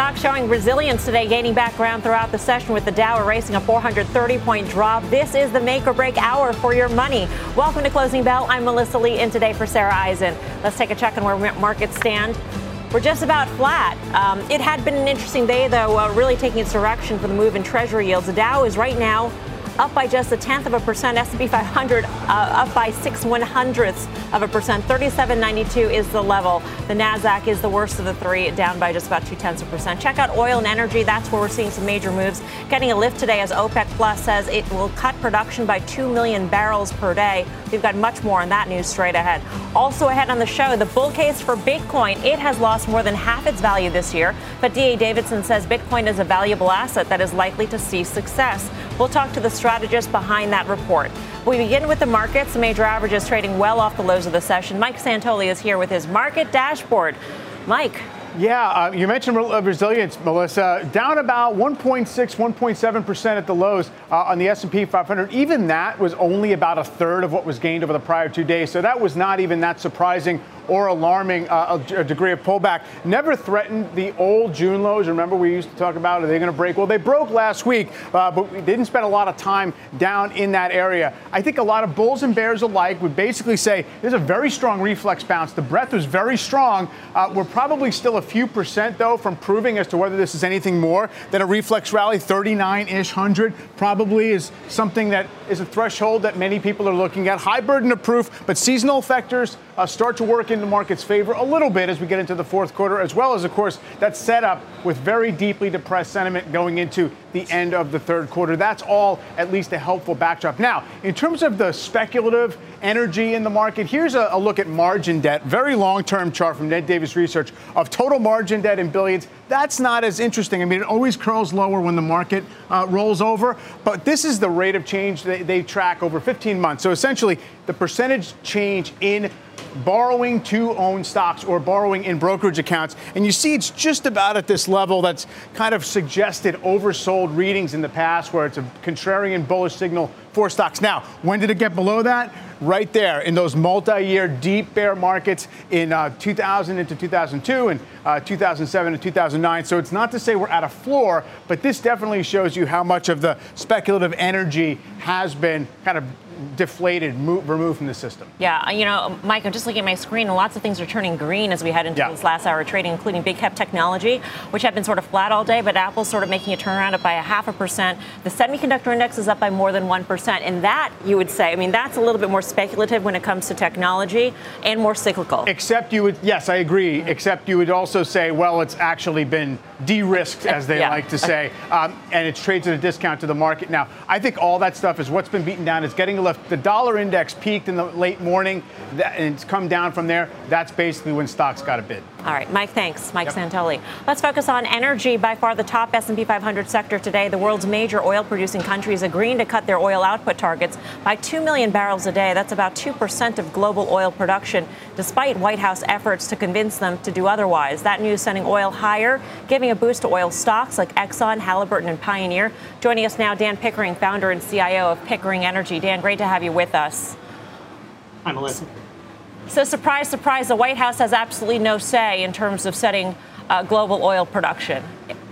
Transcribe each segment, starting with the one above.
Stocks showing resilience today, gaining back ground throughout the session with the Dow erasing a 430 point drop. This is the make or break hour for your money. Welcome to Closing Bell. I'm Melissa Lee, and today for Sarah Eisen. Let's take a check on where markets stand. We're just about flat. Um, it had been an interesting day, though, uh, really taking its direction for the move in Treasury yields. The Dow is right now up by just a tenth of a percent. S&P 500 uh, up by six one hundredths of a percent. 37.92 is the level. The Nasdaq is the worst of the three, down by just about two tenths of a percent. Check out oil and energy. That's where we're seeing some major moves. Getting a lift today as OPEC Plus says it will cut production by two million barrels per day. We've got much more on that news straight ahead. Also ahead on the show, the bull case for Bitcoin. It has lost more than half its value this year, but DA Davidson says Bitcoin is a valuable asset that is likely to see success. We'll talk to the strategist behind that report. We begin with the markets. The major averages trading well off the lows of the session. Mike Santoli is here with his market dashboard. Mike. Yeah, uh, you mentioned uh, resilience, Melissa. Down about 1.6, 1.7 percent at the lows uh, on the S&P 500. Even that was only about a third of what was gained over the prior two days. So that was not even that surprising or alarming uh, a, degree of pullback. Never threatened the old June lows. Remember, we used to talk about are they going to break? Well, they broke last week, uh, but we didn't spend a lot of time down in that area. I think a lot of bulls and bears alike would basically say there's a very strong reflex bounce. The breadth was very strong. Uh, we're probably still a few percent, though, from proving as to whether this is anything more than a reflex rally. 39 ish hundred probably is something that is a threshold that many people are looking at. High burden of proof, but seasonal factors uh, start to work in the market's favor a little bit as we get into the fourth quarter, as well as, of course, that setup with very deeply depressed sentiment going into the end of the third quarter. That's all at least a helpful backdrop. Now, in terms of the speculative energy in the market, here's a, a look at margin debt, very long term chart from Ned Davis Research of total margin debt in billions. That's not as interesting. I mean, it always curls lower when the market uh, rolls over, but this is the rate of change they, they track over 15 months. So essentially, the percentage change in borrowing to own stocks or borrowing in brokerage accounts. And you see it's just about at this level that's kind of suggested oversold readings in the past where it's a contrarian bullish signal for stocks. Now, when did it get below that? Right there in those multi year deep bear markets in uh, 2000 into 2002 and uh, 2007 to 2009. So it's not to say we're at a floor, but this definitely shows you how much of the speculative energy has been kind of deflated, move, removed from the system. Yeah, you know, Mike, I'm just looking at my screen, and lots of things are turning green as we head into yeah. this last hour of trading, including big cap technology, which had been sort of flat all day, but Apple's sort of making a turnaround up by a half a percent. The semiconductor index is up by more than 1%. And that, you would say, I mean, that's a little bit more speculative when it comes to technology and more cyclical. Except you would, yes, I agree, mm-hmm. except you would also say, well, it's actually been de risked, as they yeah. like to say, um, and it trades at a discount to the market. Now, I think all that stuff is what's been beaten down, is getting a lift. The dollar index peaked in the late morning, and it's come down from there. That's basically when stocks got a bid. All right, Mike, thanks. Mike yep. Santoli. Let's focus on energy. By far the top S&P 500 sector today. The world's major oil-producing countries agreeing to cut their oil output targets by 2 million barrels a day. That's about 2% of global oil production, despite White House efforts to convince them to do otherwise. That news sending oil higher, giving a boost to oil stocks like Exxon, Halliburton, and Pioneer. Joining us now, Dan Pickering, founder and CIO of Pickering Energy. Dan, great to have you with us. Hi, Melissa. So, surprise, surprise, the White House has absolutely no say in terms of setting uh, global oil production.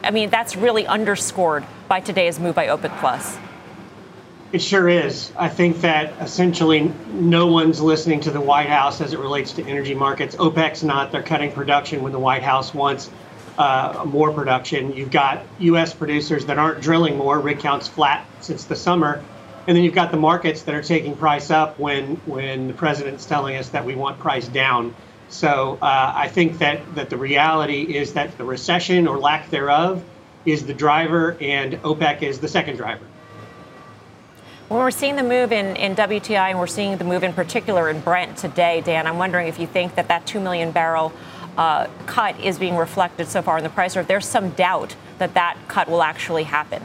I mean, that's really underscored by today's move by OPEC Plus. It sure is. I think that essentially no one's listening to the White House as it relates to energy markets. OPEC's not. They're cutting production when the White House wants uh, more production. You've got U.S. producers that aren't drilling more. Rig count's flat since the summer. And then you've got the markets that are taking price up when when the president's telling us that we want price down. So uh, I think that that the reality is that the recession or lack thereof is the driver, and OPEC is the second driver. When we're seeing the move in, in WTI and we're seeing the move in particular in Brent today, Dan, I'm wondering if you think that that 2 million barrel uh, cut is being reflected so far in the price, or if there's some doubt that that cut will actually happen?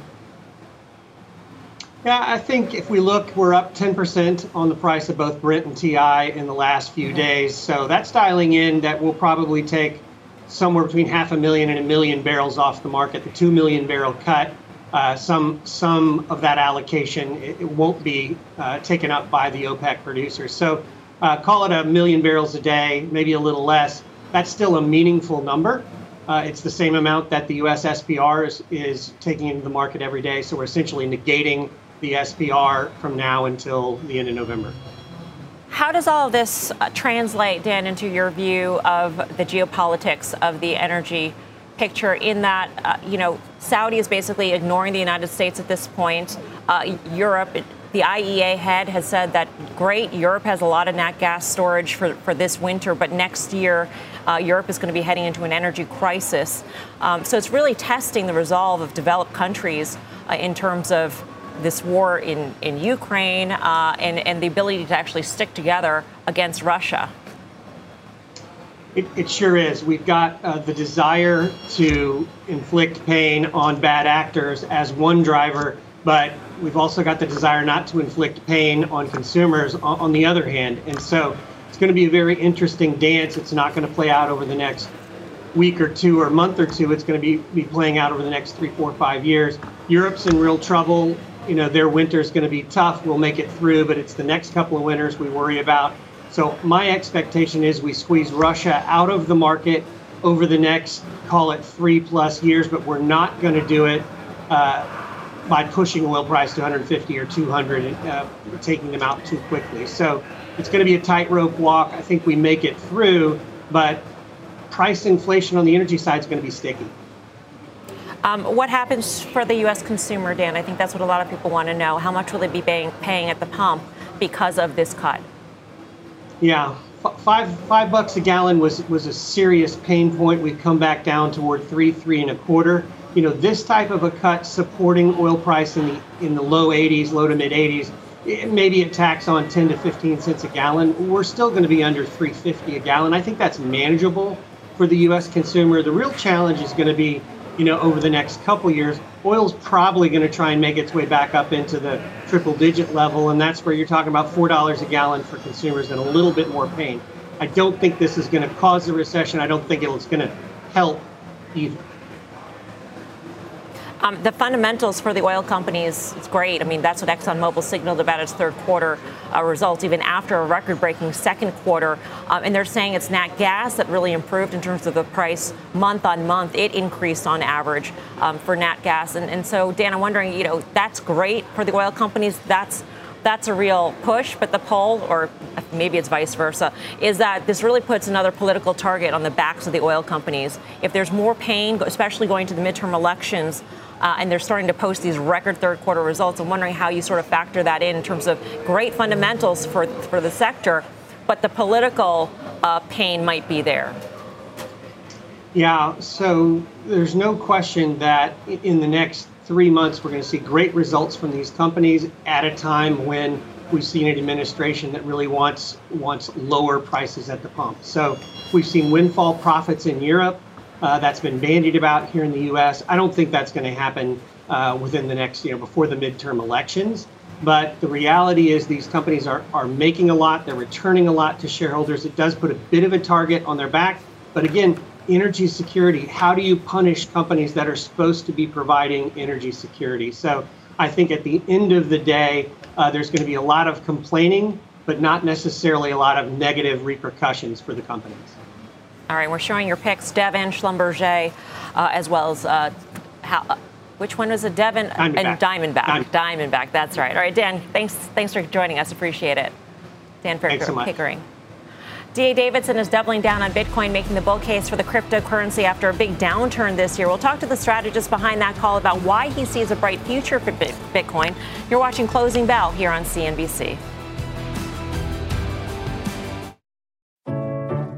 Yeah, I think if we look, we're up 10% on the price of both Brent and TI in the last few mm-hmm. days. So that's dialing in that will probably take somewhere between half a million and a million barrels off the market. The 2 million barrel cut, uh, some some of that allocation it, it won't be uh, taken up by the OPEC producers. So uh, call it a million barrels a day, maybe a little less. That's still a meaningful number. Uh, it's the same amount that the US SPR is, is taking into the market every day. So we're essentially negating the SPR from now until the end of November. How does all of this uh, translate, Dan, into your view of the geopolitics of the energy picture? In that, uh, you know, Saudi is basically ignoring the United States at this point. Uh, Europe, the IEA head has said that great, Europe has a lot of nat gas storage for, for this winter, but next year, uh, Europe is going to be heading into an energy crisis. Um, so it's really testing the resolve of developed countries uh, in terms of this war in, in Ukraine uh, and, and the ability to actually stick together against Russia? It, it sure is. We've got uh, the desire to inflict pain on bad actors as one driver, but we've also got the desire not to inflict pain on consumers on, on the other hand. And so it's going to be a very interesting dance. It's not going to play out over the next week or two or month or two. It's going to be, be playing out over the next three, four, five years. Europe's in real trouble you know, their winter is going to be tough. We'll make it through, but it's the next couple of winters we worry about. So my expectation is we squeeze Russia out of the market over the next, call it three plus years, but we're not going to do it uh, by pushing oil price to 150 or 200, uh, taking them out too quickly. So it's going to be a tightrope walk. I think we make it through, but price inflation on the energy side is going to be sticky. Um, what happens for the U.S. consumer, Dan? I think that's what a lot of people want to know. How much will they be paying, paying at the pump because of this cut? Yeah, five five bucks a gallon was was a serious pain point. We've come back down toward three three and a quarter. You know, this type of a cut supporting oil price in the in the low 80s, low to mid 80s, maybe a tax on 10 to 15 cents a gallon. We're still going to be under 350 a gallon. I think that's manageable for the U.S. consumer. The real challenge is going to be you know, over the next couple years, oil's probably going to try and make its way back up into the triple digit level. And that's where you're talking about $4 a gallon for consumers and a little bit more pain. I don't think this is going to cause a recession. I don't think it's going to help either. Um, the fundamentals for the oil companies is great. I mean, that's what ExxonMobil signaled about its third quarter uh, results, even after a record breaking second quarter. Um, and they're saying it's nat gas that really improved in terms of the price month on month. It increased on average um, for nat gas. And, and so, Dan, I'm wondering, you know, that's great for the oil companies. That's that's a real push, but the poll, or maybe it's vice versa, is that this really puts another political target on the backs of the oil companies. If there's more pain, especially going to the midterm elections, uh, and they're starting to post these record third quarter results. I'm wondering how you sort of factor that in in terms of great fundamentals for, for the sector, but the political uh, pain might be there. Yeah, so there's no question that in the next three months, we're going to see great results from these companies at a time when we've seen an administration that really wants wants lower prices at the pump. So we've seen windfall profits in Europe uh, that's been bandied about here in the U.S. I don't think that's going to happen uh, within the next, you know, before the midterm elections. But the reality is these companies are, are making a lot, they're returning a lot to shareholders. It does put a bit of a target on their back. But again, energy security, how do you punish companies that are supposed to be providing energy security? So I think at the end of the day, uh, there's going to be a lot of complaining, but not necessarily a lot of negative repercussions for the companies. All right, we're showing your picks, Devon, Schlumberger, uh, as well as uh, how, uh, which one was it, Devon Diamondback. and Diamondback. Diamondback. Diamondback, that's right. All right, Dan, thanks, thanks for joining us. Appreciate it. Dan Pickering. So Pickering. DA Davidson is doubling down on Bitcoin, making the bull case for the cryptocurrency after a big downturn this year. We'll talk to the strategist behind that call about why he sees a bright future for Bitcoin. You're watching Closing Bell here on CNBC.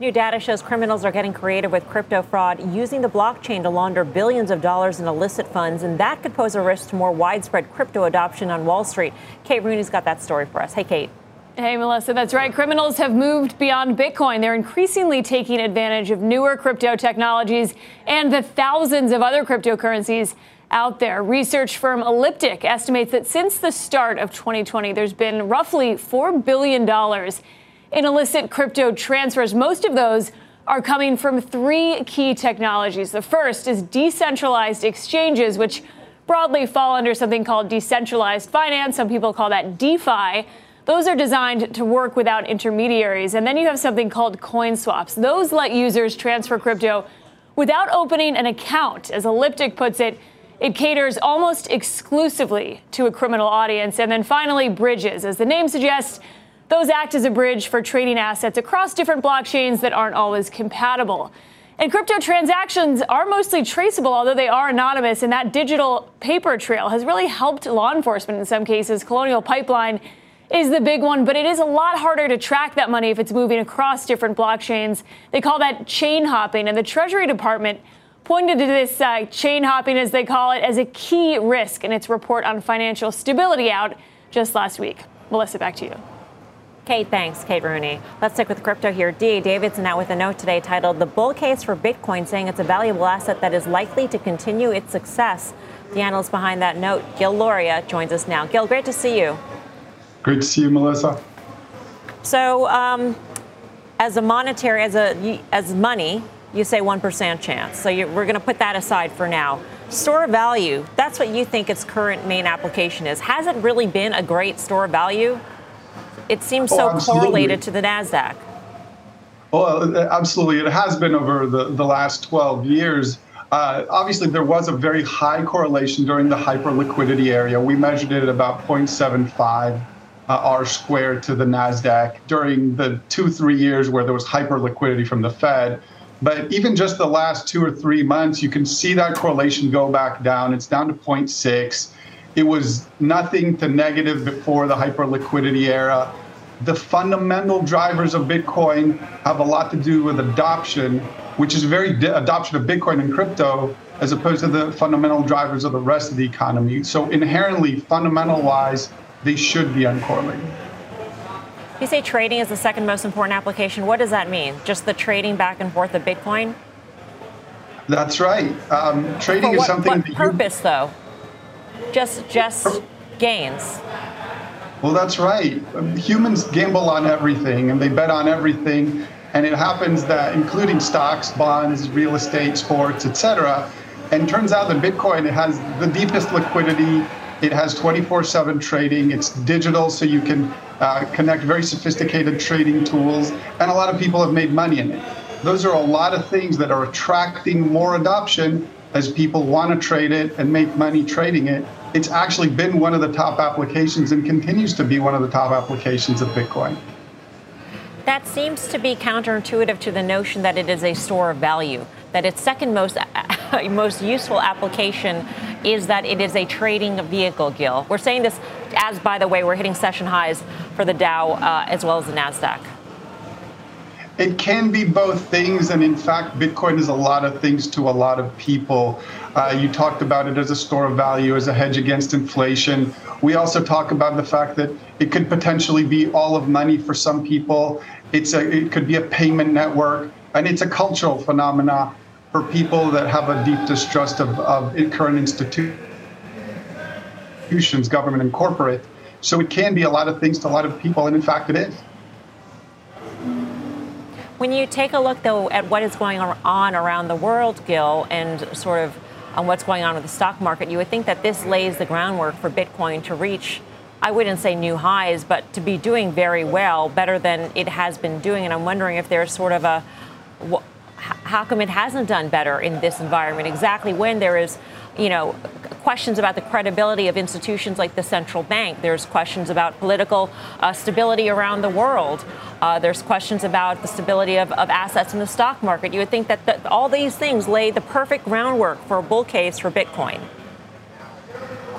New data shows criminals are getting creative with crypto fraud using the blockchain to launder billions of dollars in illicit funds, and that could pose a risk to more widespread crypto adoption on Wall Street. Kate Rooney's got that story for us. Hey, Kate. Hey, Melissa, that's right. Criminals have moved beyond Bitcoin. They're increasingly taking advantage of newer crypto technologies and the thousands of other cryptocurrencies out there. Research firm Elliptic estimates that since the start of 2020, there's been roughly $4 billion in illicit crypto transfers. Most of those are coming from three key technologies. The first is decentralized exchanges, which broadly fall under something called decentralized finance. Some people call that DeFi. Those are designed to work without intermediaries. And then you have something called coin swaps. Those let users transfer crypto without opening an account. As Elliptic puts it, it caters almost exclusively to a criminal audience. And then finally, bridges. As the name suggests, those act as a bridge for trading assets across different blockchains that aren't always compatible. And crypto transactions are mostly traceable, although they are anonymous, and that digital paper trail has really helped law enforcement in some cases. Colonial Pipeline is the big one, but it is a lot harder to track that money if it's moving across different blockchains. They call that chain hopping, and the Treasury Department pointed to this uh, chain hopping, as they call it, as a key risk in its report on financial stability out just last week. Melissa, back to you. Kate, thanks. Kate Rooney. Let's stick with crypto here. D. Davidson out with a note today titled The Bull Case for Bitcoin, saying it's a valuable asset that is likely to continue its success. The analyst behind that note, Gil Luria, joins us now. Gil, great to see you. Great to see you, Melissa. So, um, as a monetary, as a as money, you say one percent chance. So you, we're going to put that aside for now. Store value. That's what you think its current main application is. Has it really been a great store value? It seems so oh, correlated to the NASDAQ. Well, absolutely. It has been over the, the last 12 years. Uh, obviously, there was a very high correlation during the hyperliquidity area. We measured it at about 0.75 uh, R squared to the NASDAQ during the two, three years where there was hyperliquidity from the Fed. But even just the last two or three months, you can see that correlation go back down. It's down to 0.6. It was nothing to negative before the hyperliquidity era. The fundamental drivers of Bitcoin have a lot to do with adoption, which is very di- adoption of Bitcoin and crypto, as opposed to the fundamental drivers of the rest of the economy. So inherently, fundamental wise, they should be uncorrelated. You say trading is the second most important application. What does that mean? Just the trading back and forth of Bitcoin? That's right. Um, trading what, is something. What purpose, you, though? Just just gains. Well, that's right. Humans gamble on everything and they bet on everything. And it happens that, including stocks, bonds, real estate, sports, etc. And turns out that Bitcoin it has the deepest liquidity. It has 24/7 trading. It's digital, so you can uh, connect very sophisticated trading tools. And a lot of people have made money in it. Those are a lot of things that are attracting more adoption as people want to trade it and make money trading it. It's actually been one of the top applications and continues to be one of the top applications of Bitcoin. That seems to be counterintuitive to the notion that it is a store of value. That its second most most useful application is that it is a trading vehicle. Gil, we're saying this as, by the way, we're hitting session highs for the Dow uh, as well as the Nasdaq. It can be both things, and in fact, Bitcoin is a lot of things to a lot of people. Uh, you talked about it as a store of value, as a hedge against inflation. We also talk about the fact that it could potentially be all of money for some people. It's a, it could be a payment network, and it's a cultural phenomena for people that have a deep distrust of, of current institutions, government and corporate. So it can be a lot of things to a lot of people, and in fact, it is. When you take a look, though, at what is going on around the world, Gil, and sort of on what's going on with the stock market, you would think that this lays the groundwork for Bitcoin to reach, I wouldn't say new highs, but to be doing very well, better than it has been doing. And I'm wondering if there's sort of a how come it hasn't done better in this environment? Exactly when there is, you know, questions about the credibility of institutions like the central bank. There's questions about political uh, stability around the world. Uh, there's questions about the stability of, of, assets in the stock market. You would think that the, all these things lay the perfect groundwork for a bull case for Bitcoin.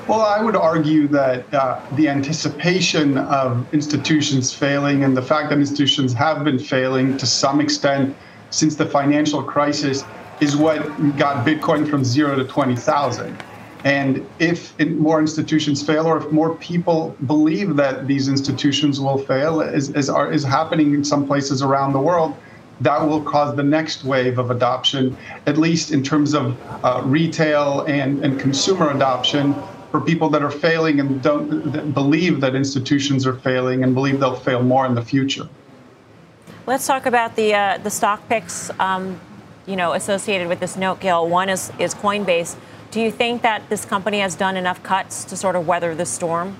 Well, I would argue that uh, the anticipation of institutions failing and the fact that institutions have been failing to some extent since the financial crisis is what got Bitcoin from zero to 20,000. And if more institutions fail, or if more people believe that these institutions will fail, as, as are, is happening in some places around the world, that will cause the next wave of adoption, at least in terms of uh, retail and, and consumer adoption for people that are failing and don't believe that institutions are failing and believe they'll fail more in the future. Let's talk about the uh, the stock picks, um, you know, associated with this note, Gil. One is is Coinbase. Do you think that this company has done enough cuts to sort of weather the storm?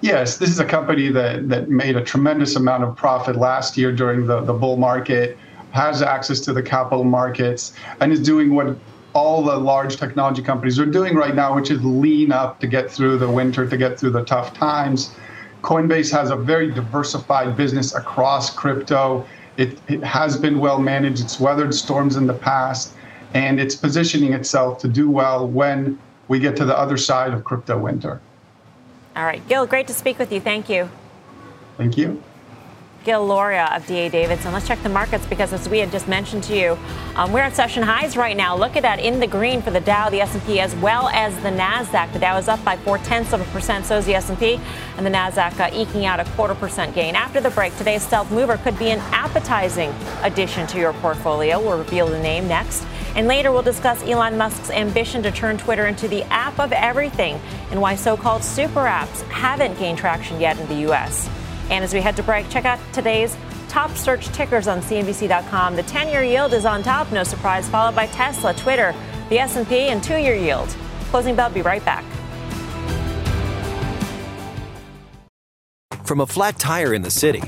Yes, this is a company that, that made a tremendous amount of profit last year during the, the bull market, has access to the capital markets, and is doing what all the large technology companies are doing right now, which is lean up to get through the winter, to get through the tough times. Coinbase has a very diversified business across crypto. It, it has been well managed. It's weathered storms in the past, and it's positioning itself to do well when we get to the other side of crypto winter. All right, Gil, great to speak with you. Thank you. Thank you. Gil Luria of DA Davidson. Let's check the markets because, as we had just mentioned to you, um, we're at session highs right now. Look at that in the green for the Dow, the S&P, as well as the Nasdaq. The Dow is up by four tenths of a percent. So is the S&P, and the Nasdaq uh, eking out a quarter percent gain. After the break, today's stealth mover could be an appetizing addition to your portfolio. We'll reveal the name next. And later, we'll discuss Elon Musk's ambition to turn Twitter into the app of everything and why so called super apps haven't gained traction yet in the U.S. And as we head to break, check out today's top search tickers on CNBC.com. The 10-year yield is on top, no surprise, followed by Tesla, Twitter, the S&P, and two-year yield. Closing bell. Be right back. From a flat tire in the city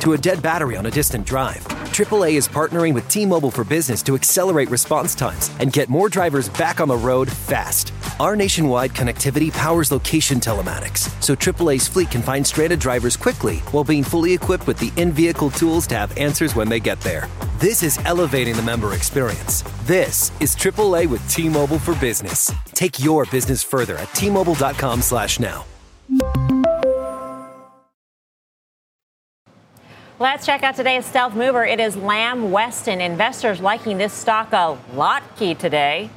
to a dead battery on a distant drive. AAA is partnering with T Mobile for Business to accelerate response times and get more drivers back on the road fast. Our nationwide connectivity powers location telematics, so AAA's fleet can find stranded drivers quickly while being fully equipped with the in vehicle tools to have answers when they get there. This is elevating the member experience. This is AAA with T Mobile for Business. Take your business further at T Mobile.com/slash now. Let's check out today's stealth mover. It is Lamb Weston. Investors liking this stock a lot key today.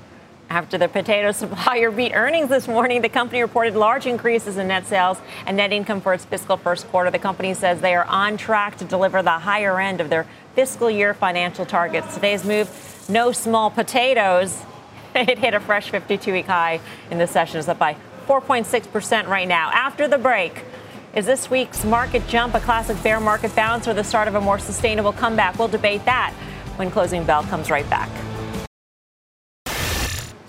After the potato supplier beat earnings this morning, the company reported large increases in net sales and net income for its fiscal first quarter. The company says they are on track to deliver the higher end of their fiscal year financial targets. Today's move, no small potatoes. It hit a fresh 52 week high in the session. It's up by 4.6% right now. After the break, is this week's market jump a classic bear market bounce or the start of a more sustainable comeback? We'll debate that when closing bell comes right back.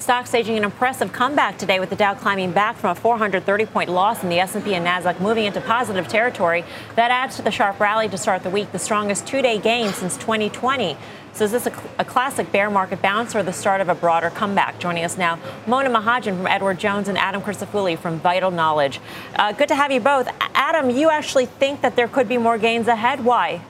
Stocks staging an impressive comeback today with the Dow climbing back from a 430 point loss and the S&P and Nasdaq moving into positive territory. That adds to the sharp rally to start the week, the strongest two-day gain since 2020. So is this a, a, classic bear market bounce or the start of a broader comeback? Joining us now, Mona Mahajan from Edward Jones and Adam Crisafulli from Vital Knowledge. Uh, good to have you both. Adam, you actually think that there could be more gains ahead. Why?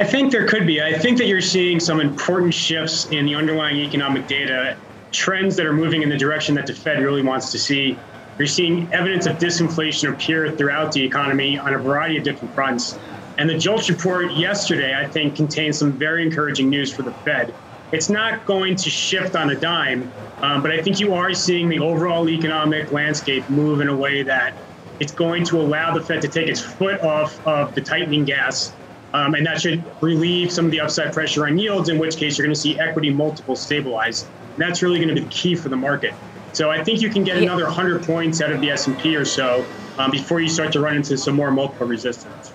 I think there could be. I think that you're seeing some important shifts in the underlying economic data trends that are moving in the direction that the Fed really wants to see. You're seeing evidence of disinflation appear throughout the economy on a variety of different fronts. And the JOLTS report yesterday, I think, contains some very encouraging news for the Fed. It's not going to shift on a dime, um, but I think you are seeing the overall economic landscape move in a way that it's going to allow the Fed to take its foot off of the tightening gas. Um, and that should relieve some of the upside pressure on yields, in which case you're going to see equity multiples stabilize. That's really going to be the key for the market. So I think you can get another 100 points out of the S&P or so um, before you start to run into some more multiple resistance.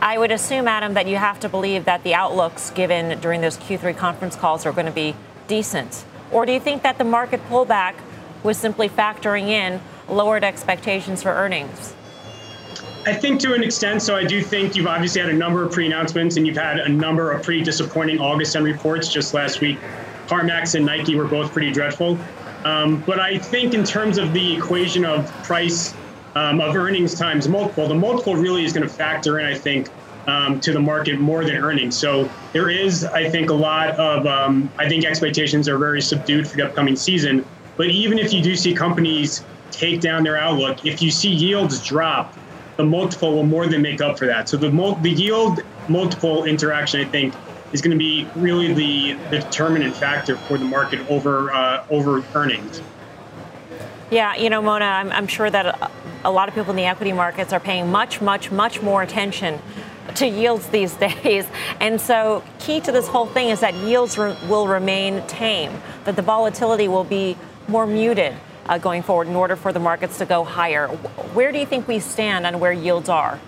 I would assume, Adam, that you have to believe that the outlooks given during those Q3 conference calls are going to be decent. Or do you think that the market pullback was simply factoring in lowered expectations for earnings? I think to an extent. So I do think you've obviously had a number of pre-announcements and you've had a number of pretty disappointing August end reports just last week. CarMax and Nike were both pretty dreadful. Um, but I think in terms of the equation of price um, of earnings times multiple, the multiple really is going to factor in, I think, um, to the market more than earnings. So there is, I think, a lot of, um, I think expectations are very subdued for the upcoming season. But even if you do see companies take down their outlook, if you see yields drop, the multiple will more than make up for that. So the, the yield multiple interaction, I think, is going to be really the, the determinant factor for the market over uh, over earnings. Yeah, you know, Mona, I'm, I'm sure that a lot of people in the equity markets are paying much, much, much more attention to yields these days. And so, key to this whole thing is that yields re- will remain tame, that the volatility will be more muted uh, going forward in order for the markets to go higher. Where do you think we stand on where yields are?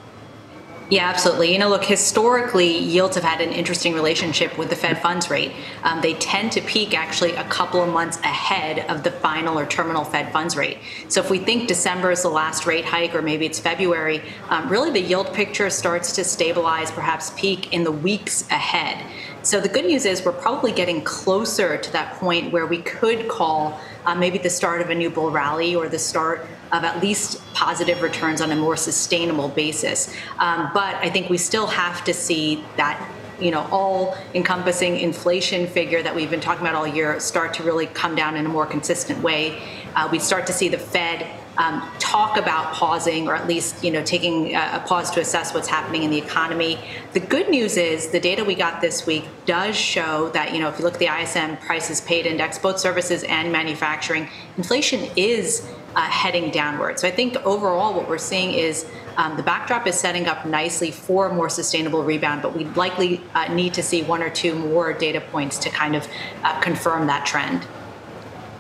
Yeah, absolutely. You know, look, historically, yields have had an interesting relationship with the Fed funds rate. Um, they tend to peak actually a couple of months ahead of the final or terminal Fed funds rate. So if we think December is the last rate hike, or maybe it's February, um, really the yield picture starts to stabilize, perhaps peak in the weeks ahead. So the good news is we're probably getting closer to that point where we could call uh, maybe the start of a new bull rally or the start of at least positive returns on a more sustainable basis. Um, but I think we still have to see that you know all encompassing inflation figure that we've been talking about all year start to really come down in a more consistent way uh, we start to see the fed um, talk about pausing or at least you know taking a pause to assess what's happening in the economy. The good news is the data we got this week does show that you know if you look at the ISM prices paid index, both services and manufacturing, inflation is uh, heading downward. So I think overall what we're seeing is um, the backdrop is setting up nicely for a more sustainable rebound, but we likely uh, need to see one or two more data points to kind of uh, confirm that trend.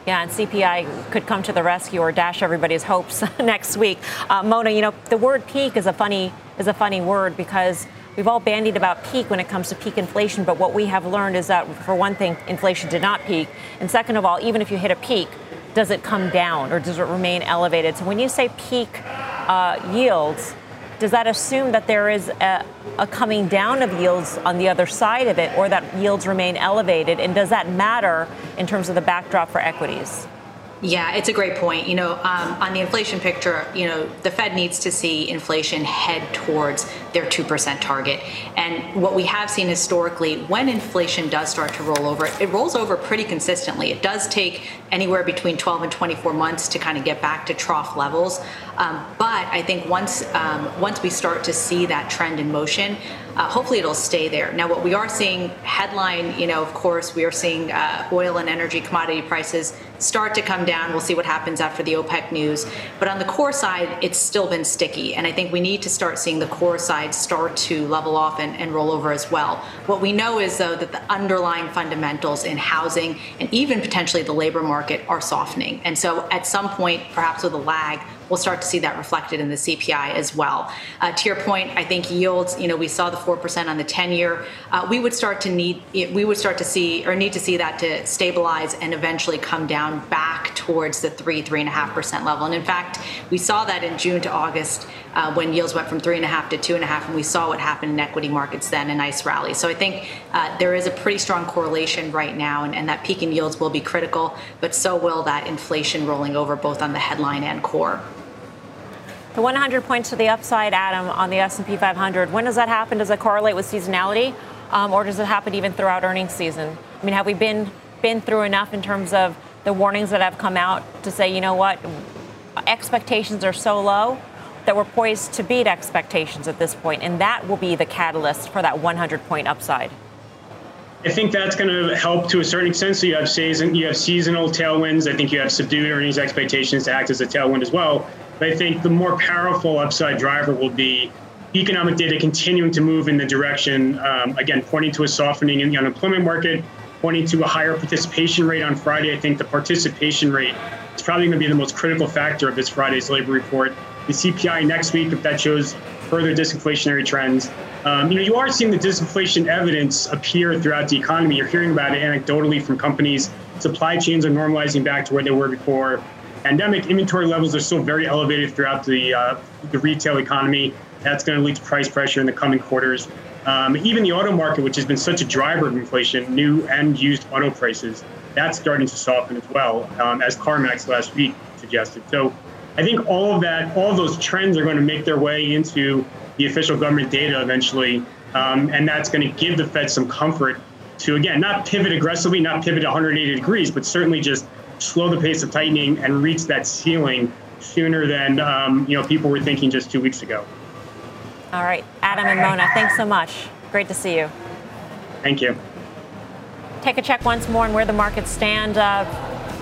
Yeah, and CPI could come to the rescue or dash everybody's hopes next week. Uh, Mona, you know the word peak is a funny is a funny word because we've all bandied about peak when it comes to peak inflation, but what we have learned is that for one thing, inflation did not peak, and second of all, even if you hit a peak, does it come down or does it remain elevated? So when you say peak uh, yields, does that assume that there is a, a, coming down of yields on the other side of it, or that yields remain elevated? And does that matter in terms of the backdrop for equities? Yeah, it's a great point. You know, um, on the inflation picture, you know, the Fed needs to see inflation head towards their 2% target. And what we have seen historically, when inflation does start to roll over, it rolls over pretty consistently. It does take anywhere between 12 and 24 months to kind of get back to trough levels. Um, but I think once um, once we start to see that trend in motion, uh, hopefully it'll stay there. Now, what we are seeing headline, you know, of course, we are seeing uh, oil and energy commodity prices start to come down. We'll see what happens after the OPEC news. But on the core side, it's still been sticky. And I think we need to start seeing the core side start to level off and, and roll over as well. What we know is, though, that the underlying fundamentals in housing and even potentially the labor market are softening. And so at some point, perhaps with a lag, we'll start to see that reflected in the CPI as well. Uh, to your point, I think yields, you know, we saw the 4% on the 10 year. Uh, we would start to need, we would start to see or need to see that to stabilize and eventually come down back towards the 3, 3.5% level. And in fact, we saw that in June to August uh, when yields went from 3.5 to 2.5, and we saw what happened in equity markets then, a nice rally. So I think uh, there is a pretty strong correlation right now, and, and that peak in yields will be critical, but so will that inflation rolling over both on the headline and core. The 100 points to the upside, Adam, on the S&P 500. When does that happen? Does it correlate with seasonality, um, or does it happen even throughout earnings season? I mean, have we been been through enough in terms of the warnings that have come out to say, you know what, expectations are so low that we're poised to beat expectations at this point, and that will be the catalyst for that 100 point upside. I think that's going to help to a certain extent. So you have season, you have seasonal tailwinds. I think you have subdued earnings expectations to act as a tailwind as well. But I think the more powerful upside driver will be economic data continuing to move in the direction, um, again, pointing to a softening in the unemployment market, pointing to a higher participation rate on Friday. I think the participation rate is probably going to be the most critical factor of this Friday's labor report. The CPI next week, if that shows further disinflationary trends. Um, you know, you are seeing the disinflation evidence appear throughout the economy. You're hearing about it anecdotally from companies. Supply chains are normalizing back to where they were before pandemic. Inventory levels are still very elevated throughout the uh, the retail economy. That's going to lead to price pressure in the coming quarters. Um, even the auto market, which has been such a driver of inflation, new and used auto prices, that's starting to soften as well, um, as CarMax last week suggested. So I think all of that, all of those trends are going to make their way into the official government data eventually. Um, and that's going to give the Fed some comfort to, again, not pivot aggressively, not pivot 180 degrees, but certainly just slow the pace of tightening and reach that ceiling sooner than um, you know people were thinking just two weeks ago. All right, Adam and Mona, thanks so much. Great to see you. Thank you. Take a check once more on where the markets stand uh,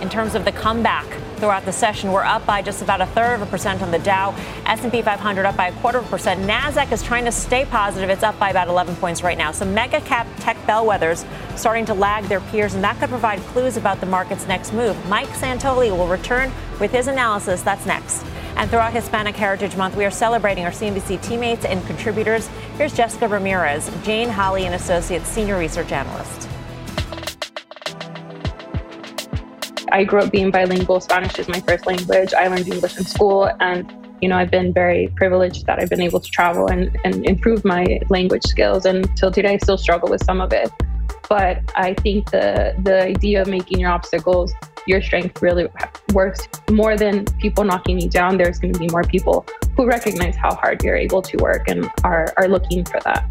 in terms of the comeback throughout the session. We're up by just about a third of a percent on the Dow. S&P 500 up by a quarter of a percent. Nasdaq is trying to stay positive. It's up by about 11 points right now. So mega cap tech bellwethers starting to lag their peers, and that could provide clues about the market's next move. Mike Santoli will return with his analysis. That's next. And throughout Hispanic Heritage Month, we are celebrating our CNBC teammates and contributors. Here's Jessica Ramirez, Jane Hali and Associates Senior Research Analyst. I grew up being bilingual. Spanish is my first language. I learned English in school. And, you know, I've been very privileged that I've been able to travel and, and improve my language skills. And till today, I still struggle with some of it. But I think the, the idea of making your obstacles your strength really works more than people knocking you down. There's going to be more people who recognize how hard you're able to work and are, are looking for that.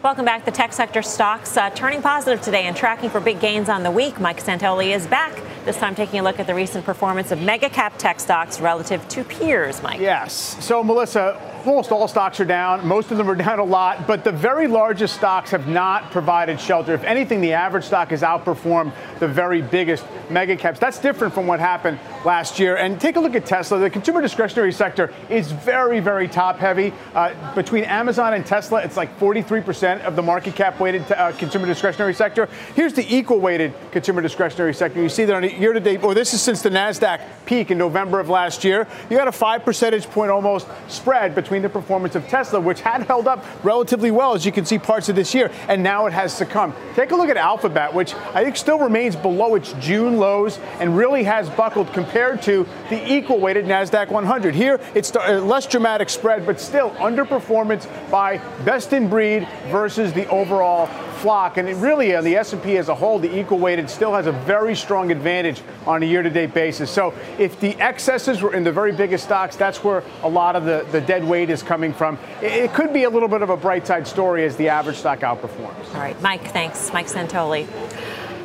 Welcome back. The tech sector stocks uh, turning positive today and tracking for big gains on the week. Mike Santoli is back, this time taking a look at the recent performance of mega cap tech stocks relative to peers, Mike. Yes. So, Melissa, almost all stocks are down. Most of them are down a lot, but the very largest stocks have not provided shelter. If anything, the average stock has outperformed the very biggest mega caps. That's different from what happened last year. And take a look at Tesla. The consumer discretionary sector is very, very top heavy. Uh, between Amazon and Tesla, it's like 43% of the market cap weighted uh, consumer discretionary sector. Here's the equal weighted consumer discretionary sector. You see that on a year to date, or this is since the NASDAQ peak in November of last year. You got a five percentage point almost spread between between the performance of Tesla, which had held up relatively well, as you can see parts of this year, and now it has succumbed. Take a look at Alphabet, which I think still remains below its June lows and really has buckled compared to the equal weighted NASDAQ 100. Here, it's a uh, less dramatic spread, but still underperformance by best in breed versus the overall flock. And really, on the S&P as a whole, the equal weighted still has a very strong advantage on a year-to-date basis. So if the excesses were in the very biggest stocks, that's where a lot of the, the dead weight is coming from. It, could be a little bit of a bright side story as the average stock outperforms. All right, Mike, thanks. Mike Santoli.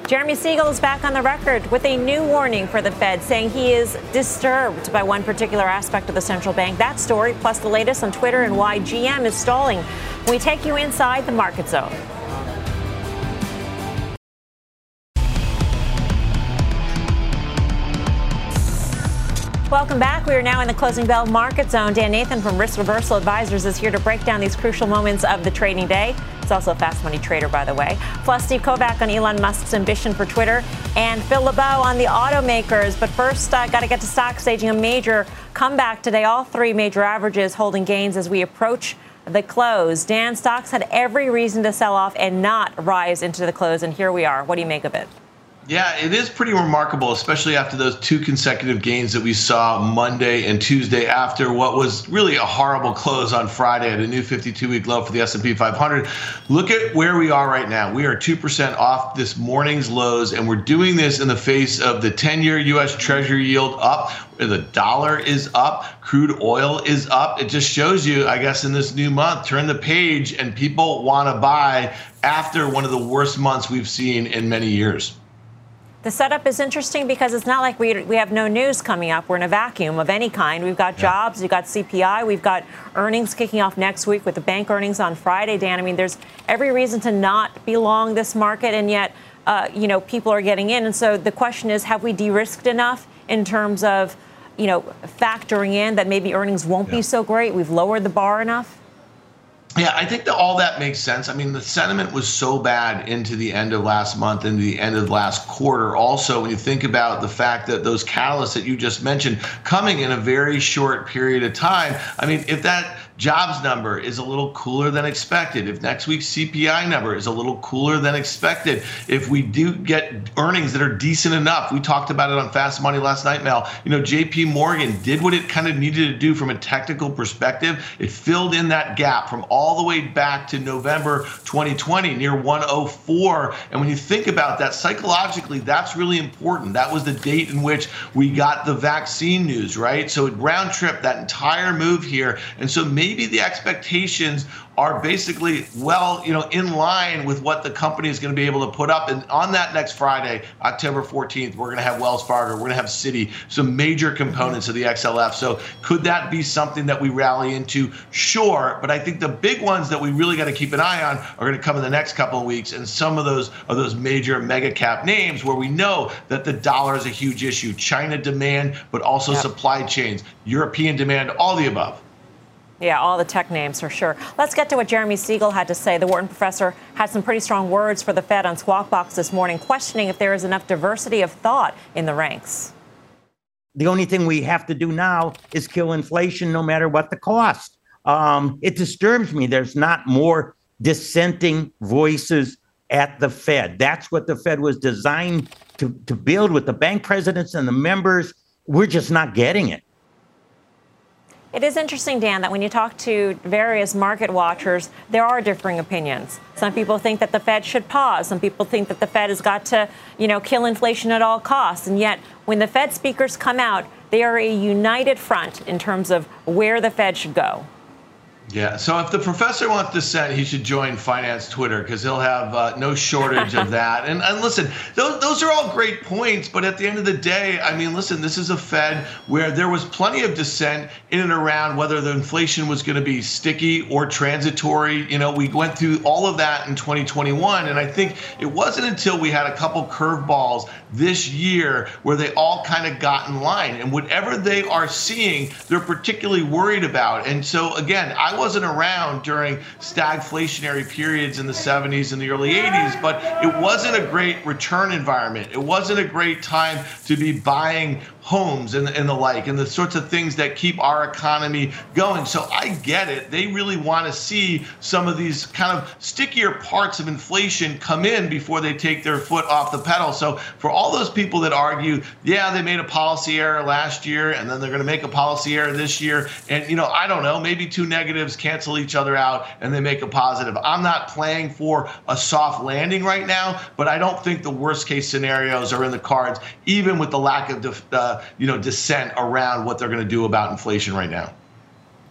Jeremy Siegel is back on the record with a new warning for the Fed, saying he is disturbed by one particular aspect of the central bank. That story, plus the latest on Twitter and why GM is stalling. We take you inside the market zone. Welcome back. We are now in the closing bell market zone. Dan Nathan from Risk Reversal Advisors is here to break down these crucial moments of the trading day. He's also a fast money trader, by the way. Plus, Steve Kovach on Elon Musk's ambition for Twitter, and Phil LeBeau on the automakers. But first, I uh, got to get to stock staging a major comeback today. All three major averages holding gains as we approach the close. Dan, stocks had every reason to sell off and not rise into the close, and here we are. What do you make of it? Yeah, it is pretty remarkable, especially after those two consecutive gains that we saw Monday and Tuesday after what was really a horrible close on Friday at a new 52-week low for the S&P 500. Look at where we are right now. We are 2% off this morning's lows and we're doing this in the face of the 10-year US Treasury yield up, the dollar is up, crude oil is up. It just shows you, I guess in this new month, turn the page and people want to buy after one of the worst months we've seen in many years. The setup is interesting because it's not like we, we have no news coming up. We're in a vacuum of any kind. We've got jobs, we've got CPI, we've got earnings kicking off next week with the bank earnings on Friday, Dan. I mean, there's every reason to not be long this market, and yet, uh, you know, people are getting in. And so the question is, have we de-risked enough in terms of, you know, factoring in that maybe earnings won't yeah. be so great? We've lowered the bar enough? Yeah, I think that all that makes sense. I mean, the sentiment was so bad into the end of last month and the end of last quarter. Also, when you think about the fact that those catalysts that you just mentioned coming in a very short period of time, I mean, if that jobs number is a little cooler than expected, if next week's CPI number is a little cooler than expected, if we do get earnings that are decent enough, we talked about it on Fast Money last night, Mel. You know, JP Morgan did what it kind of needed to do from a technical perspective. It filled in that gap from all the way back to November 2020 near 104. And when you think about that psychologically, that's really important. That was the date in which we got the vaccine news, right? So it round trip that entire move here. And so maybe maybe the expectations are basically well, you know, in line with what the company is going to be able to put up. And on that next Friday, October 14th, we're going to have Wells Fargo, we're going to have Citi, some major components of the XLF. So could that be something that we rally into? Sure, but I think the big ones that we really got to keep an eye on are going to come in the next couple of weeks, and some of those are those major mega cap names where we know that the dollar is a huge issue. China demand, but also yep. supply chains, European demand, all the above. Yeah, all the tech names for sure. Let's get to what Jeremy Siegel had to say. The Wharton professor had some pretty strong words for the Fed on Squawk Box this morning, questioning if there is enough diversity of thought in the ranks. The only thing we have to do now is kill inflation no matter what the cost. Um, it disturbs me. There's not more dissenting voices at the Fed. That's what the Fed was designed to, to build with the bank presidents and the members. We're just not getting it. It is interesting, Dan, that when you talk to various market watchers, there are differing opinions. Some people think that the Fed should pause. Some people think that the Fed has got to, you know, kill inflation at all costs. And yet, when the Fed speakers come out, they are a united front in terms of where the Fed should go. Yeah. So if the professor wants to send, he should join finance Twitter because he'll have uh, no shortage of that. And, and listen, those, those are all great points. But at the end of the day, I mean, listen, this is a Fed where there was plenty of dissent in and around whether the inflation was going to be sticky or transitory. You know, we went through all of that in 2021. And I think it wasn't until we had a couple curveballs this year where they all kind of got in line. And whatever they are seeing, they're particularly worried about. And so, again, I wasn't around during stagflationary periods in the 70s and the early 80s, but it wasn't a great return environment. It wasn't a great time to be buying homes and, and the like, and the sorts of things that keep our economy going. So I get it. They really want to see some of these kind of stickier parts of inflation come in before they take their foot off the pedal. So for all those people that argue, yeah, they made a policy error last year and then they're going to make a policy error this year, and you know, I don't know, maybe two negatives cancel each other out and they make a positive. I'm not playing for a soft landing right now, but I don't think the worst case scenarios are in the cards, even with the lack of def- uh, you know, dissent around what they're going to do about inflation right now.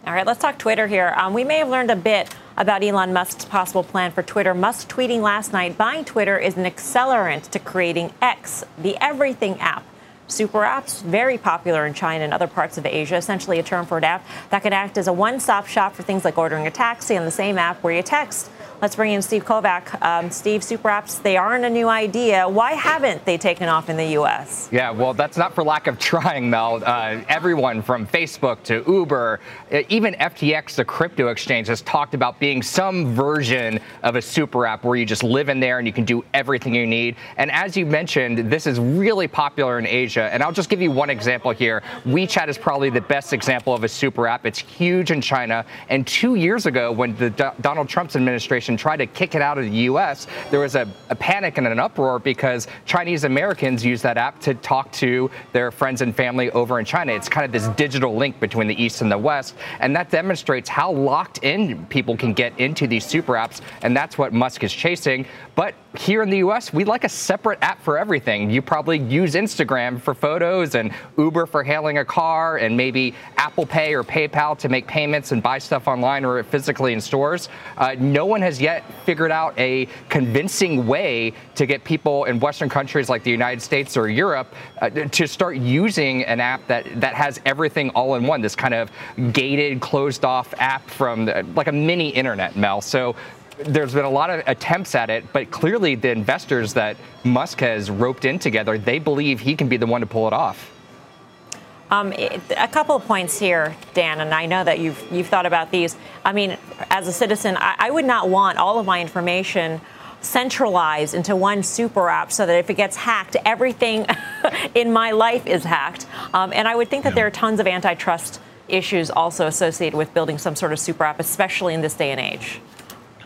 All right, let's talk Twitter here. Um, we may have learned a bit about Elon Musk's possible plan for Twitter. Musk tweeting last night buying Twitter is an accelerant to creating X, the everything app. Super apps, very popular in China and other parts of Asia, essentially a term for an app that can act as a one stop shop for things like ordering a taxi on the same app where you text. Let's bring in Steve Kovach. Um, Steve, super apps, they aren't a new idea. Why haven't they taken off in the U.S.? Yeah, well, that's not for lack of trying, Mel. Uh, everyone from Facebook to Uber, uh, even FTX, the crypto exchange, has talked about being some version of a super app where you just live in there and you can do everything you need. And as you mentioned, this is really popular in Asia. And I'll just give you one example here. WeChat is probably the best example of a super app. It's huge in China. And two years ago, when the D- Donald Trump's administration and tried to kick it out of the U.S., there was a, a panic and an uproar because Chinese Americans use that app to talk to their friends and family over in China. It's kind of this digital link between the East and the West, and that demonstrates how locked in people can get into these super apps, and that's what Musk is chasing. But here in the US, we like a separate app for everything. You probably use Instagram for photos and Uber for hailing a car and maybe Apple Pay or PayPal to make payments and buy stuff online or physically in stores. Uh, no one has yet figured out a convincing way to get people in Western countries like the United States or Europe uh, to start using an app that, that has everything all in one, this kind of gated, closed off app from the, like a mini internet, Mel. So there's been a lot of attempts at it, but clearly the investors that Musk has roped in together, they believe he can be the one to pull it off. Um, a couple of points here, Dan, and I know that you've you've thought about these. I mean, as a citizen, I, I would not want all of my information centralized into one super app so that if it gets hacked, everything in my life is hacked. Um, and I would think that yeah. there are tons of antitrust issues also associated with building some sort of super app, especially in this day and age.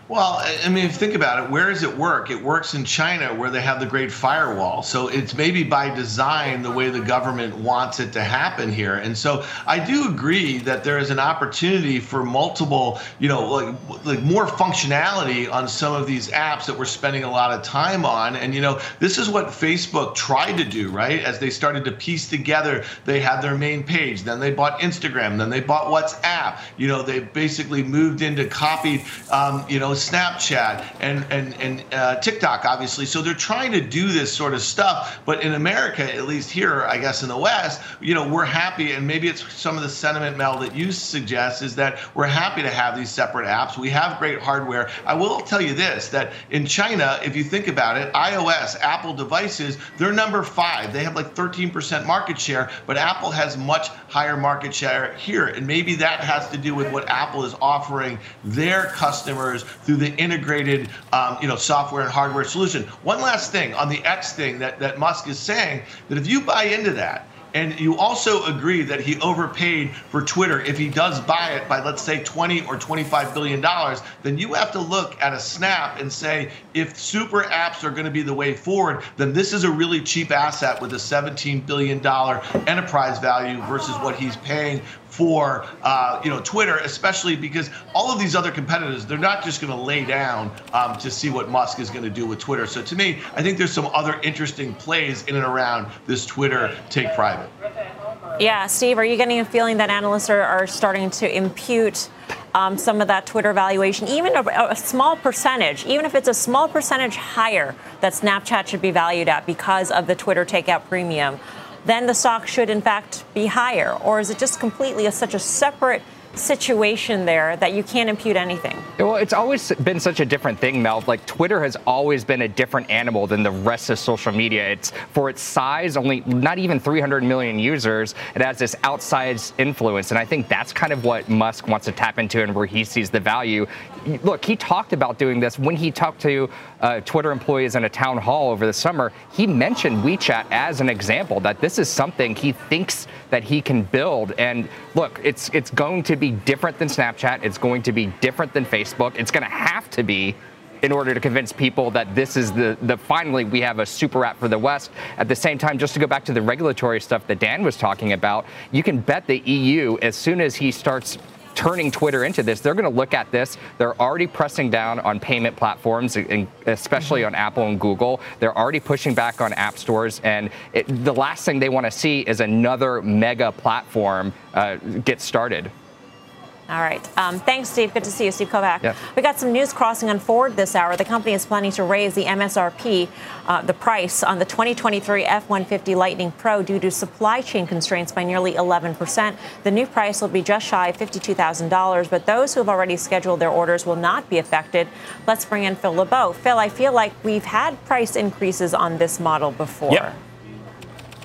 Well, I mean, think about it, where does it work? It works in China where they have the Great Firewall. So it's maybe by design the way the government wants it to happen here. And so I do agree that there is an opportunity for multiple, you know, like, like more functionality on some of these apps that we're spending a lot of time on. And, you know, this is what Facebook tried to do, right? As they started to piece together, they had their main page, then they bought Instagram, then they bought WhatsApp. You know, they basically moved into copied, um, you know, Snapchat and and and uh, TikTok, obviously. So they're trying to do this sort of stuff. But in America, at least here, I guess in the West, you know, we're happy, and maybe it's some of the sentiment, Mel, that you suggest is that we're happy to have these separate apps. We have great hardware. I will tell you this: that in China, if you think about it, iOS, Apple devices, they're number five. They have like 13% market share, but Apple has much higher market share here, and maybe that has to do with what Apple is offering their customers through the integrated, um, you know, software and hardware solution. One last thing on the X thing that, that Musk is saying that if you buy into that, and you also agree that he overpaid for Twitter if he does buy it by, let's say, 20 or 25 billion dollars, then you have to look at a snap and say, if super apps are going to be the way forward, then this is a really cheap asset with a 17 billion dollar enterprise value versus what he's paying for uh, you know Twitter, especially because all of these other competitors, they're not just going to lay down um, to see what Musk is going to do with Twitter. So to me, I think there's some other interesting plays in and around this Twitter take private. Yeah, Steve, are you getting a feeling that analysts are, are starting to impute um, some of that Twitter valuation, even a, a, small percentage, even if it's a small percentage higher that Snapchat should be valued at because of the Twitter takeout premium? Then the stock should in fact be higher? Or is it just completely a, such a separate situation there that you can't impute anything. Well, it's always been such a different thing, Mel. Like Twitter has always been a different animal than the rest of social media. It's for its size, only not even 300 million users. It has this outsized influence, and I think that's kind of what Musk wants to tap into and where he sees the value. Look, he talked about doing this when he talked to uh, Twitter employees in a town hall over the summer. He mentioned WeChat as an example that this is something he thinks that he can build. And look, it's it's going to be different than Snapchat. It's going to be different than Facebook. It's going to have to be in order to convince people that this is the, the finally we have a super app for the West. At the same time, just to go back to the regulatory stuff that Dan was talking about, you can bet the EU as soon as he starts turning Twitter into this. They're going to look at this. They're already pressing down on payment platforms, especially on Apple and Google. They're already pushing back on app stores. And it, the last thing they want to see is another mega platform uh, get started. All right. Um, thanks, Steve. Good to see you, Steve Kovach. Yeah. We got some news crossing on Ford this hour. The company is planning to raise the MSRP, uh, the price on the 2023 F-150 Lightning Pro due to supply chain constraints by nearly 11%. The new price will be just shy of $52,000, but those who have already scheduled their orders will not be affected. Let's bring in Phil LeBeau. Phil, I feel like we've had price increases on this model before. Yep.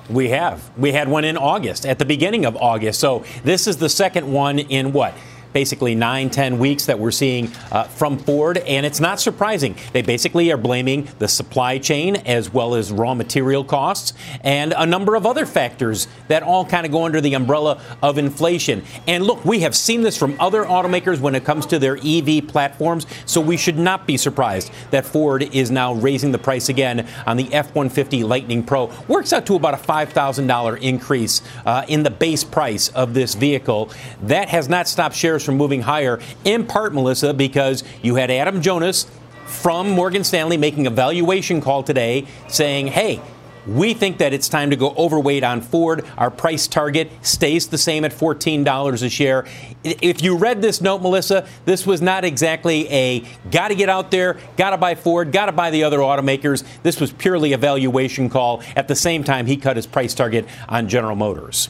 We have. We had one in August, at the beginning of August. So this is the second one in what? Basically nine, ten weeks that we're seeing uh, from Ford, and it's not surprising. They basically are blaming the supply chain as well as raw material costs and a number of other factors that all kind of go under the umbrella of inflation. And look, we have seen this from other automakers when it comes to their EV platforms, so we should not be surprised that Ford is now raising the price again on the F 150 Lightning Pro. Works out to about a $5,000 increase uh, in the base price of this vehicle. That has not stopped shares from moving higher, in part, Melissa, because you had Adam Jonas from Morgan Stanley making a valuation call today saying, hey, we think that it's time to go overweight on Ford. Our price target stays the same at $14 a share. If you read this note, Melissa, this was not exactly a got to get out there, got to buy Ford, got to buy the other automakers. This was purely a valuation call. At the same time, he cut his price target on General Motors.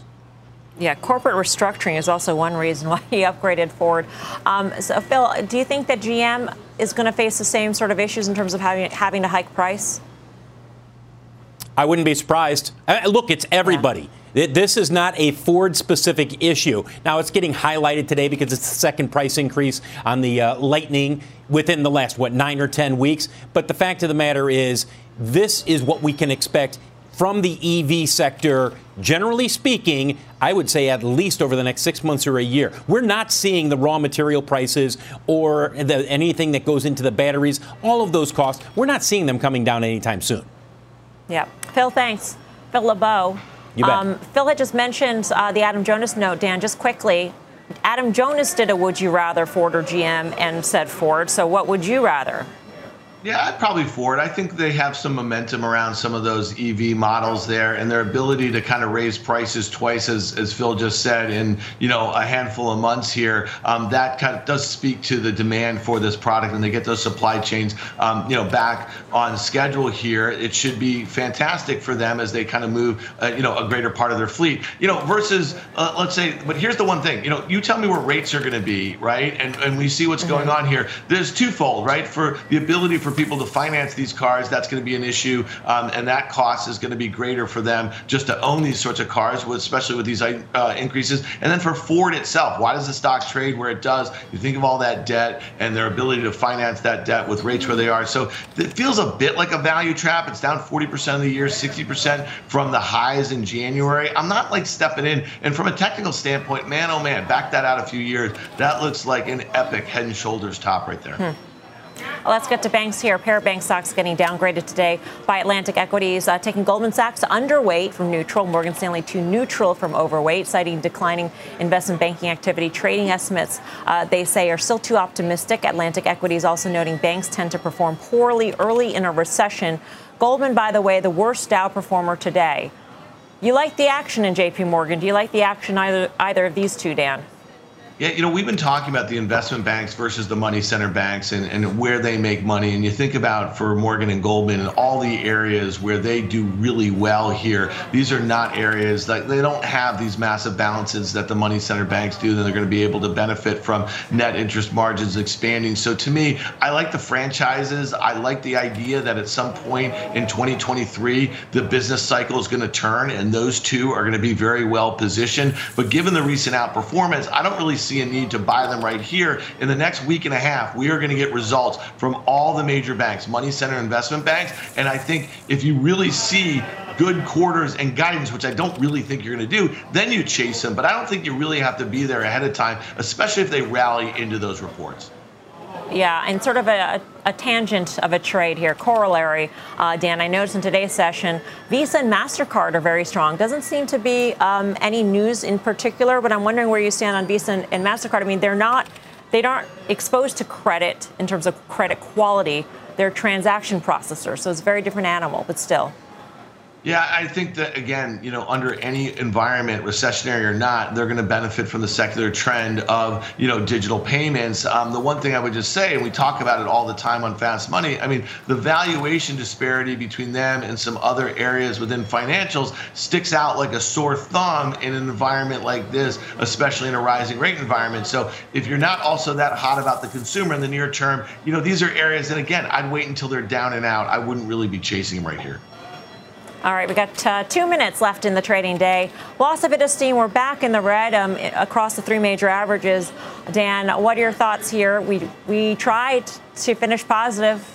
Yeah, corporate restructuring is also one reason why he upgraded Ford. Um, so, Phil, do you think that GM is going to face the same sort of issues in terms of having, having to hike price? I wouldn't be surprised. Uh, look, it's everybody. Yeah. This is not a Ford specific issue. Now, it's getting highlighted today because it's the second price increase on the uh, Lightning within the last, what, nine or 10 weeks. But the fact of the matter is, this is what we can expect from the EV sector, generally speaking, I would say at least over the next six months or a year. We're not seeing the raw material prices or the, anything that goes into the batteries, all of those costs, we're not seeing them coming down anytime soon. Yeah. Phil, thanks. Phil LeBeau. You bet. Um, Phil had just mentioned uh, the Adam Jonas note, Dan, just quickly. Adam Jonas did a would you rather Ford or GM and said Ford. So what would you rather? Yeah, I'd probably Ford. I think they have some momentum around some of those EV models there, and their ability to kind of raise prices twice, as, as Phil just said, in you know a handful of months here. Um, that kind of does speak to the demand for this product, and they get those supply chains, um, you know, back on schedule here. It should be fantastic for them as they kind of move, uh, you know, a greater part of their fleet. You know, versus uh, let's say, but here's the one thing. You know, you tell me where rates are going to be, right? And and we see what's mm-hmm. going on here. There's twofold, right? For the ability for people to finance these cars, that's going to be an issue, um, and that cost is going to be greater for them just to own these sorts of cars, especially with these uh, increases. And then for Ford itself, why does the stock trade where it does? You think of all that debt and their ability to finance that debt with rates where they are. So it feels a bit like a value trap. It's down 40% of the year, 60% from the highs in January. I'm not like stepping in. And from a technical standpoint, man, oh man, back that out a few years. That looks like an epic head and shoulders top right there. Hmm. Let's get to banks here. Pair of bank stocks getting downgraded today by Atlantic Equities, uh, taking Goldman Sachs underweight from neutral, Morgan Stanley to neutral from overweight, citing declining investment banking activity. Trading estimates, uh, they say, are still too optimistic. Atlantic Equities also noting banks tend to perform poorly early in a recession. Goldman, by the way, the worst Dow performer today. You like the action in JP Morgan. Do you like the action either either of these two, Dan? Yeah, you know, we've been talking about the investment banks versus the money center banks and, and where they make money. And you think about for Morgan and Goldman and all the areas where they do really well here, these are not areas that they don't have these massive balances that the money center banks do. Then they're going to be able to benefit from net interest margins expanding. So to me, I like the franchises. I like the idea that at some point in 2023, the business cycle is going to turn and those two are going to be very well positioned. But given the recent outperformance, I don't really see a need to buy them right here. In the next week and a half, we are going to get results from all the major banks, money center investment banks. And I think if you really see good quarters and guidance, which I don't really think you're going to do, then you chase them. But I don't think you really have to be there ahead of time, especially if they rally into those reports. Yeah, and sort of a, a tangent of a trade here, corollary, uh, Dan. I noticed in today's session, Visa and MasterCard are very strong. Doesn't seem to be um, any news in particular, but I'm wondering where you stand on Visa and, and MasterCard. I mean, they're not, they aren't exposed to credit in terms of credit quality. They're transaction processors, so it's a very different animal, but still. Yeah, I think that again, you know, under any environment, recessionary or not, they're going to benefit from the secular trend of you know digital payments. Um, the one thing I would just say, and we talk about it all the time on Fast Money. I mean, the valuation disparity between them and some other areas within financials sticks out like a sore thumb in an environment like this, especially in a rising rate environment. So if you're not also that hot about the consumer in the near term, you know, these are areas that again, I'd wait until they're down and out. I wouldn't really be chasing them right here. All right, we got uh, two minutes left in the trading day. Loss of steam. We're back in the red um, across the three major averages. Dan, what are your thoughts here? We we tried to finish positive.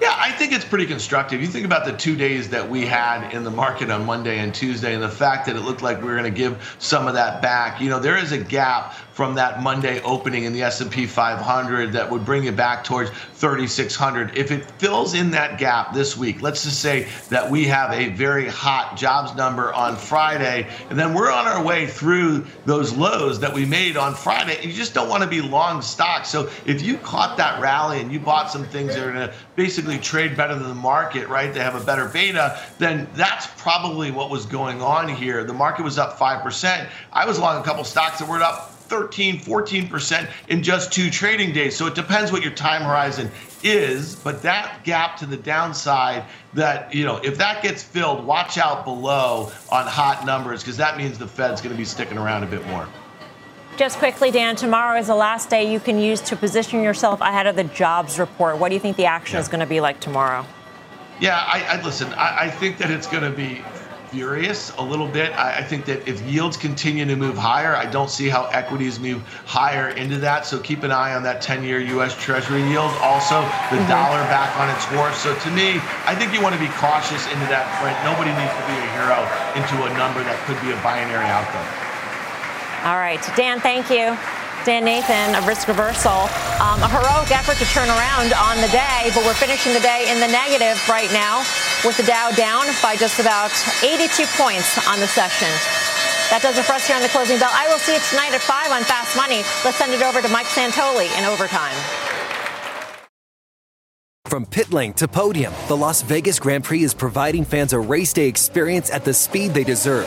Yeah, I think it's pretty constructive. You think about the two days that we had in the market on Monday and Tuesday, and the fact that it looked like we were going to give some of that back. You know, there is a gap from that Monday opening in the S&P 500 that would bring you back towards 3600. If it fills in that gap this week, let's just say that we have a very hot jobs number on Friday, and then we're on our way through those lows that we made on Friday. And you just don't want to be long stock. So if you caught that rally and you bought some things that are going to basically trade better than the market, right? They have a better beta, then that's probably what was going on here. The market was up 5%. I was long a couple stocks that were up 13, 14% in just two trading days. So it depends what your time horizon is, but that gap to the downside that, you know, if that gets filled, watch out below on hot numbers because that means the Fed's going to be sticking around a bit more. Just quickly, Dan, tomorrow is the last day you can use to position yourself ahead of the jobs report. What do you think the action yeah. is going to be like tomorrow? Yeah, I, I listen. I, I think that it's going to be furious a little bit. I, I, think that if yields continue to move higher, I don't see how equities move higher into that. So keep an eye on that 10-year U.S. Treasury yield. Also, the mm-hmm. dollar back on its horse. So to me, I think you want to be cautious into that print. Nobody needs to be a hero into a number that could be a binary outcome. All right, Dan, thank you. Dan Nathan of Risk Reversal. Um, a heroic effort to turn around on the day, but we're finishing the day in the negative right now with the Dow down by just about 82 points on the session. That does it for us here on the closing bell. I will see you tonight at 5 on Fast Money. Let's send it over to Mike Santoli in overtime. From pit lane to podium, the Las Vegas Grand Prix is providing fans a race day experience at the speed they deserve.